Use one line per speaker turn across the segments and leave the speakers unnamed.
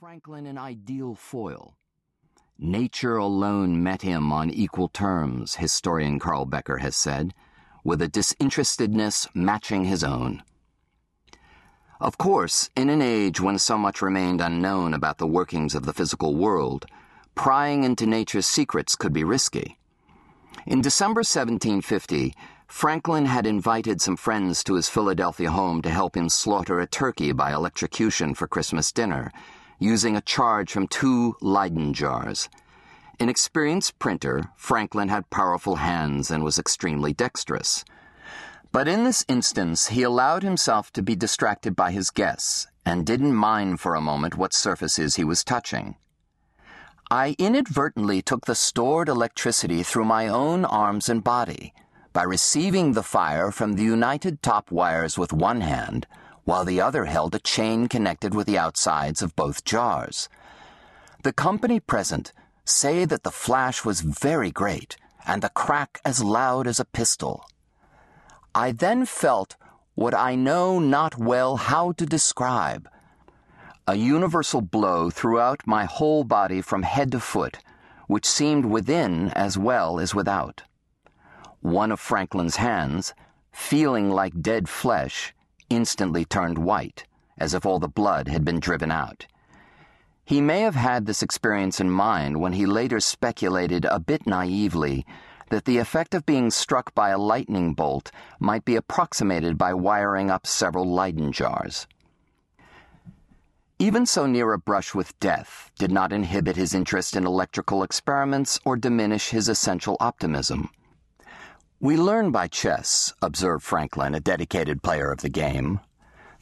Franklin an ideal foil. Nature alone met him on equal terms, historian Carl Becker has said, with a disinterestedness matching his own. Of course, in an age when so much remained unknown about the workings of the physical world, prying into nature's secrets could be risky. In December 1750, Franklin had invited some friends to his Philadelphia home to help him slaughter a turkey by electrocution for Christmas dinner using a charge from two Leyden jars. An experienced printer, Franklin had powerful hands and was extremely dexterous. But in this instance, he allowed himself to be distracted by his guests and didn't mind for a moment what surfaces he was touching. I inadvertently took the stored electricity through my own arms and body by receiving the fire from the united top wires with one hand while the other held a chain connected with the outsides of both jars. The company present say that the flash was very great and the crack as loud as a pistol. I then felt what I know not well how to describe a universal blow throughout my whole body from head to foot, which seemed within as well as without. One of Franklin's hands, feeling like dead flesh, instantly turned white, as if all the blood had been driven out. He may have had this experience in mind when he later speculated a bit naively that the effect of being struck by a lightning bolt might be approximated by wiring up several Leyden jars. Even so near a brush with death did not inhibit his interest in electrical experiments or diminish his essential optimism. We learn by chess, observed Franklin, a dedicated player of the game,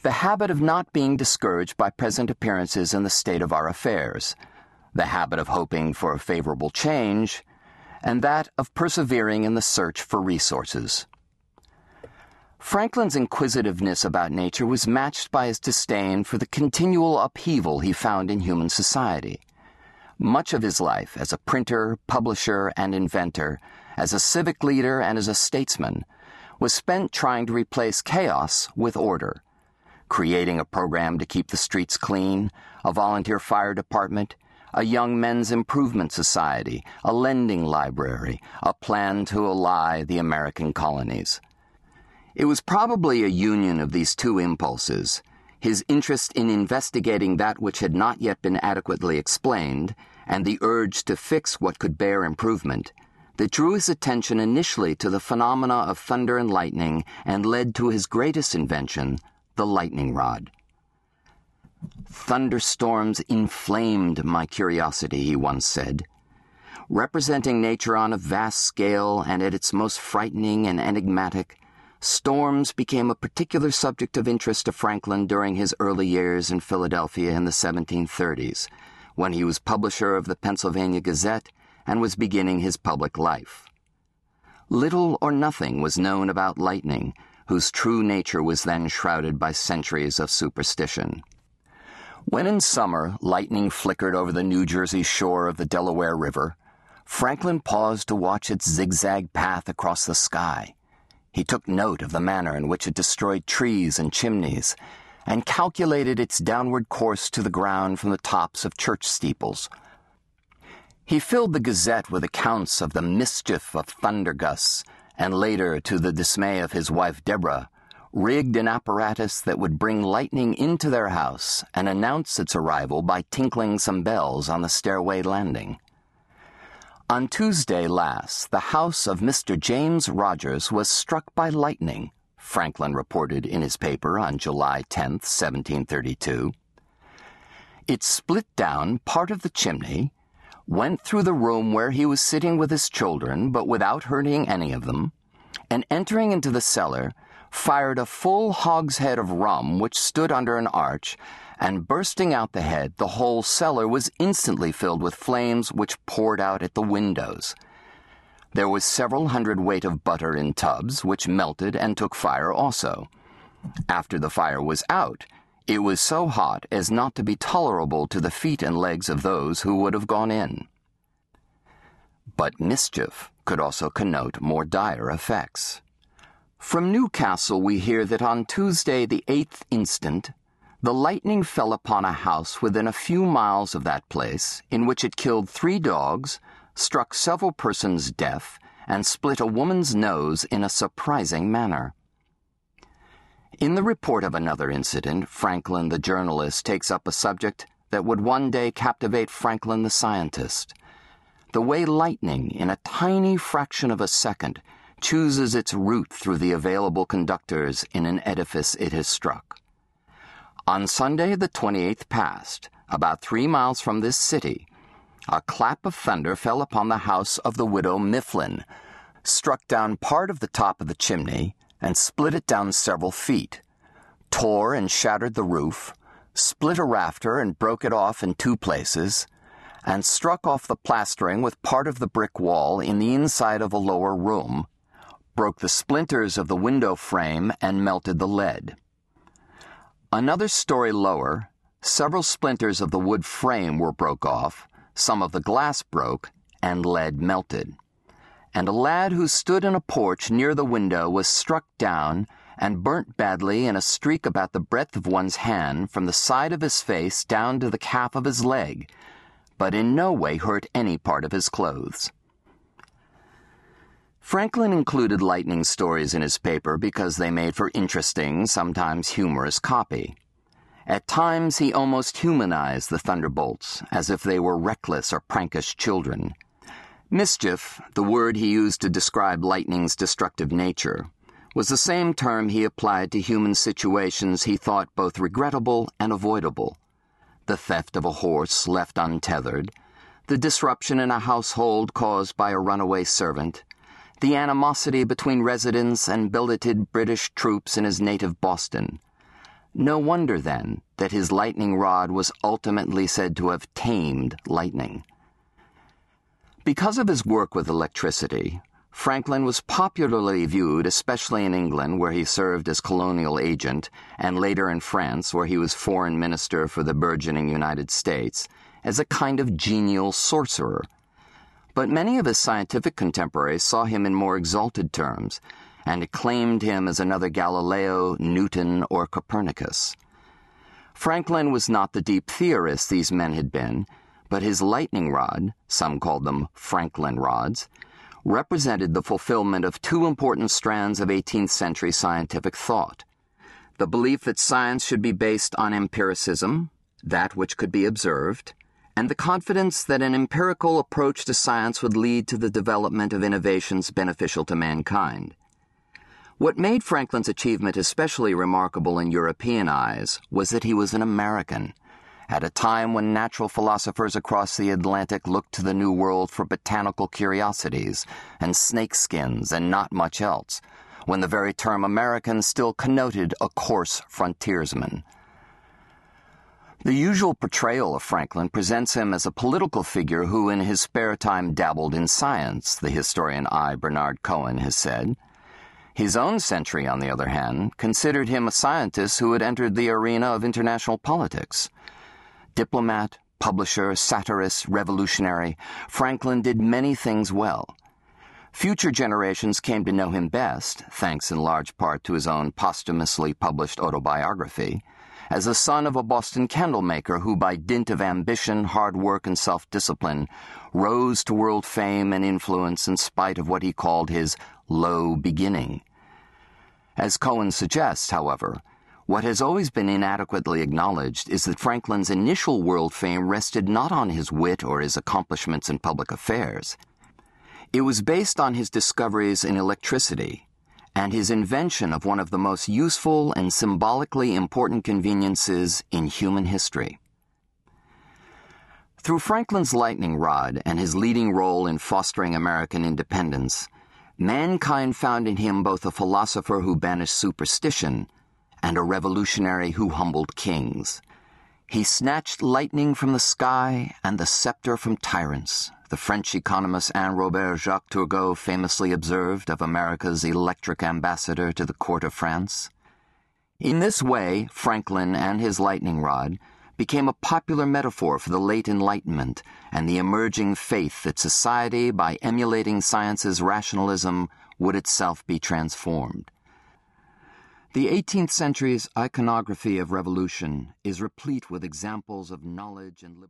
the habit of not being discouraged by present appearances in the state of our affairs, the habit of hoping for a favorable change, and that of persevering in the search for resources. Franklin's inquisitiveness about nature was matched by his disdain for the continual upheaval he found in human society. Much of his life as a printer, publisher, and inventor as a civic leader and as a statesman, was spent trying to replace chaos with order, creating a program to keep the streets clean, a volunteer fire department, a young men's improvement society, a lending library, a plan to ally the American colonies. It was probably a union of these two impulses his interest in investigating that which had not yet been adequately explained, and the urge to fix what could bear improvement that drew his attention initially to the phenomena of thunder and lightning and led to his greatest invention, the lightning rod. Thunderstorms inflamed my curiosity, he once said. Representing nature on a vast scale and at its most frightening and enigmatic, storms became a particular subject of interest to Franklin during his early years in Philadelphia in the 1730s, when he was publisher of the Pennsylvania Gazette and was beginning his public life. Little or nothing was known about lightning, whose true nature was then shrouded by centuries of superstition. When in summer lightning flickered over the New Jersey shore of the Delaware River, Franklin paused to watch its zigzag path across the sky. He took note of the manner in which it destroyed trees and chimneys, and calculated its downward course to the ground from the tops of church steeples he filled the Gazette with accounts of the mischief of thunder gusts, and later, to the dismay of his wife Deborah, rigged an apparatus that would bring lightning into their house and announce its arrival by tinkling some bells on the stairway landing. On Tuesday last, the house of Mr. James Rogers was struck by lightning, Franklin reported in his paper on July 10, 1732. It split down part of the chimney went through the room where he was sitting with his children, but without hurting any of them, and entering into the cellar, fired a full hogshead of rum which stood under an arch, and bursting out the head, the whole cellar was instantly filled with flames which poured out at the windows. There was several hundred weight of butter in tubs, which melted and took fire also. After the fire was out, it was so hot as not to be tolerable to the feet and legs of those who would have gone in. But mischief could also connote more dire effects. From Newcastle, we hear that on Tuesday, the 8th instant, The lightning fell upon a house within a few miles of that place, in which it killed three dogs, struck several persons deaf, and split a woman's nose in a surprising manner. In the report of another incident, Franklin the journalist takes up a subject that would one day captivate Franklin the scientist. The way lightning, in a tiny fraction of a second, chooses its route through the available conductors in an edifice it has struck. On Sunday, the 28th past, about three miles from this city, a clap of thunder fell upon the house of the widow Mifflin, struck down part of the top of the chimney, and split it down several feet, tore and shattered the roof, split a rafter and broke it off in two places, and struck off the plastering with part of the brick wall in the inside of a lower room, broke the splinters of the window frame, and melted the lead. Another story lower, several splinters of the wood frame were broke off, some of the glass broke, and lead melted and a lad who stood in a porch near the window was struck down and burnt badly in a streak about the breadth of one's hand from the side of his face down to the calf of his leg, but in no way hurt any part of his clothes. Franklin included lightning stories in his paper because they made for interesting, sometimes humorous copy. At times he almost humanized the thunderbolts, as if they were reckless or prankish children. Mischief, the word he used to describe lightning's destructive nature, was the same term he applied to human situations he thought both regrettable and avoidable. The theft of a horse left untethered, the disruption in a household caused by a runaway servant, the animosity between residents and billeted British troops in his native Boston. No wonder, then, that his lightning rod was ultimately said to have tamed lightning. Because of his work with electricity, Franklin was popularly viewed, especially in England, where he served as colonial agent, and later in France, where he was foreign minister for the burgeoning United States, as a kind of genial sorcerer. But many of his scientific contemporaries saw him in more exalted terms, and acclaimed him as another Galileo, Newton, or Copernicus. Franklin was not the deep theorist these men had been but his lightning rod, some called them Franklin rods, represented the fulfillment of two important strands of 18th century scientific thought the belief that science should be based on empiricism, that which could be observed, and the confidence that an empirical approach to science would lead to the development of innovations beneficial to mankind. What made Franklin's achievement especially remarkable in European eyes was that he was an American at a time when natural philosophers across the Atlantic looked to the New World for botanical curiosities and snakeskins and not much else, when the very term American still connoted a coarse frontiersman. The usual portrayal of Franklin presents him as a political figure who, in his spare time, dabbled in science, the historian I. Bernard Cohen has said. His own century, on the other hand, considered him a scientist who had entered the arena of international politics. Diplomat, publisher, satirist, revolutionary, Franklin did many things well. Future generations came to know him best, thanks in large part to his own posthumously published autobiography, as the son of a Boston candlemaker who, by dint of ambition, hard work, and self discipline, rose to world fame and influence in spite of what he called his low beginning. As Cohen suggests, however, what has always been inadequately acknowledged is that Franklin's initial world fame rested not on his wit or his accomplishments in public affairs. It was based on his discoveries in electricity and his invention of one of the most useful and symbolically important conveniences in human history. Through Franklin's lightning rod and his leading role in fostering American independence, mankind found in him both a philosopher who banished superstition and a revolutionary who humbled kings. He snatched lightning from the sky and the scepter from tyrants, the French economist Anne Robert Jacques Turgot famously observed of America's electric ambassador to the court of France. In this way, Franklin and his lightning rod became a popular metaphor for the late Enlightenment and the emerging faith that society, by emulating science's rationalism, would itself be transformed. The 18th century's iconography of revolution is replete with examples of knowledge and liberty.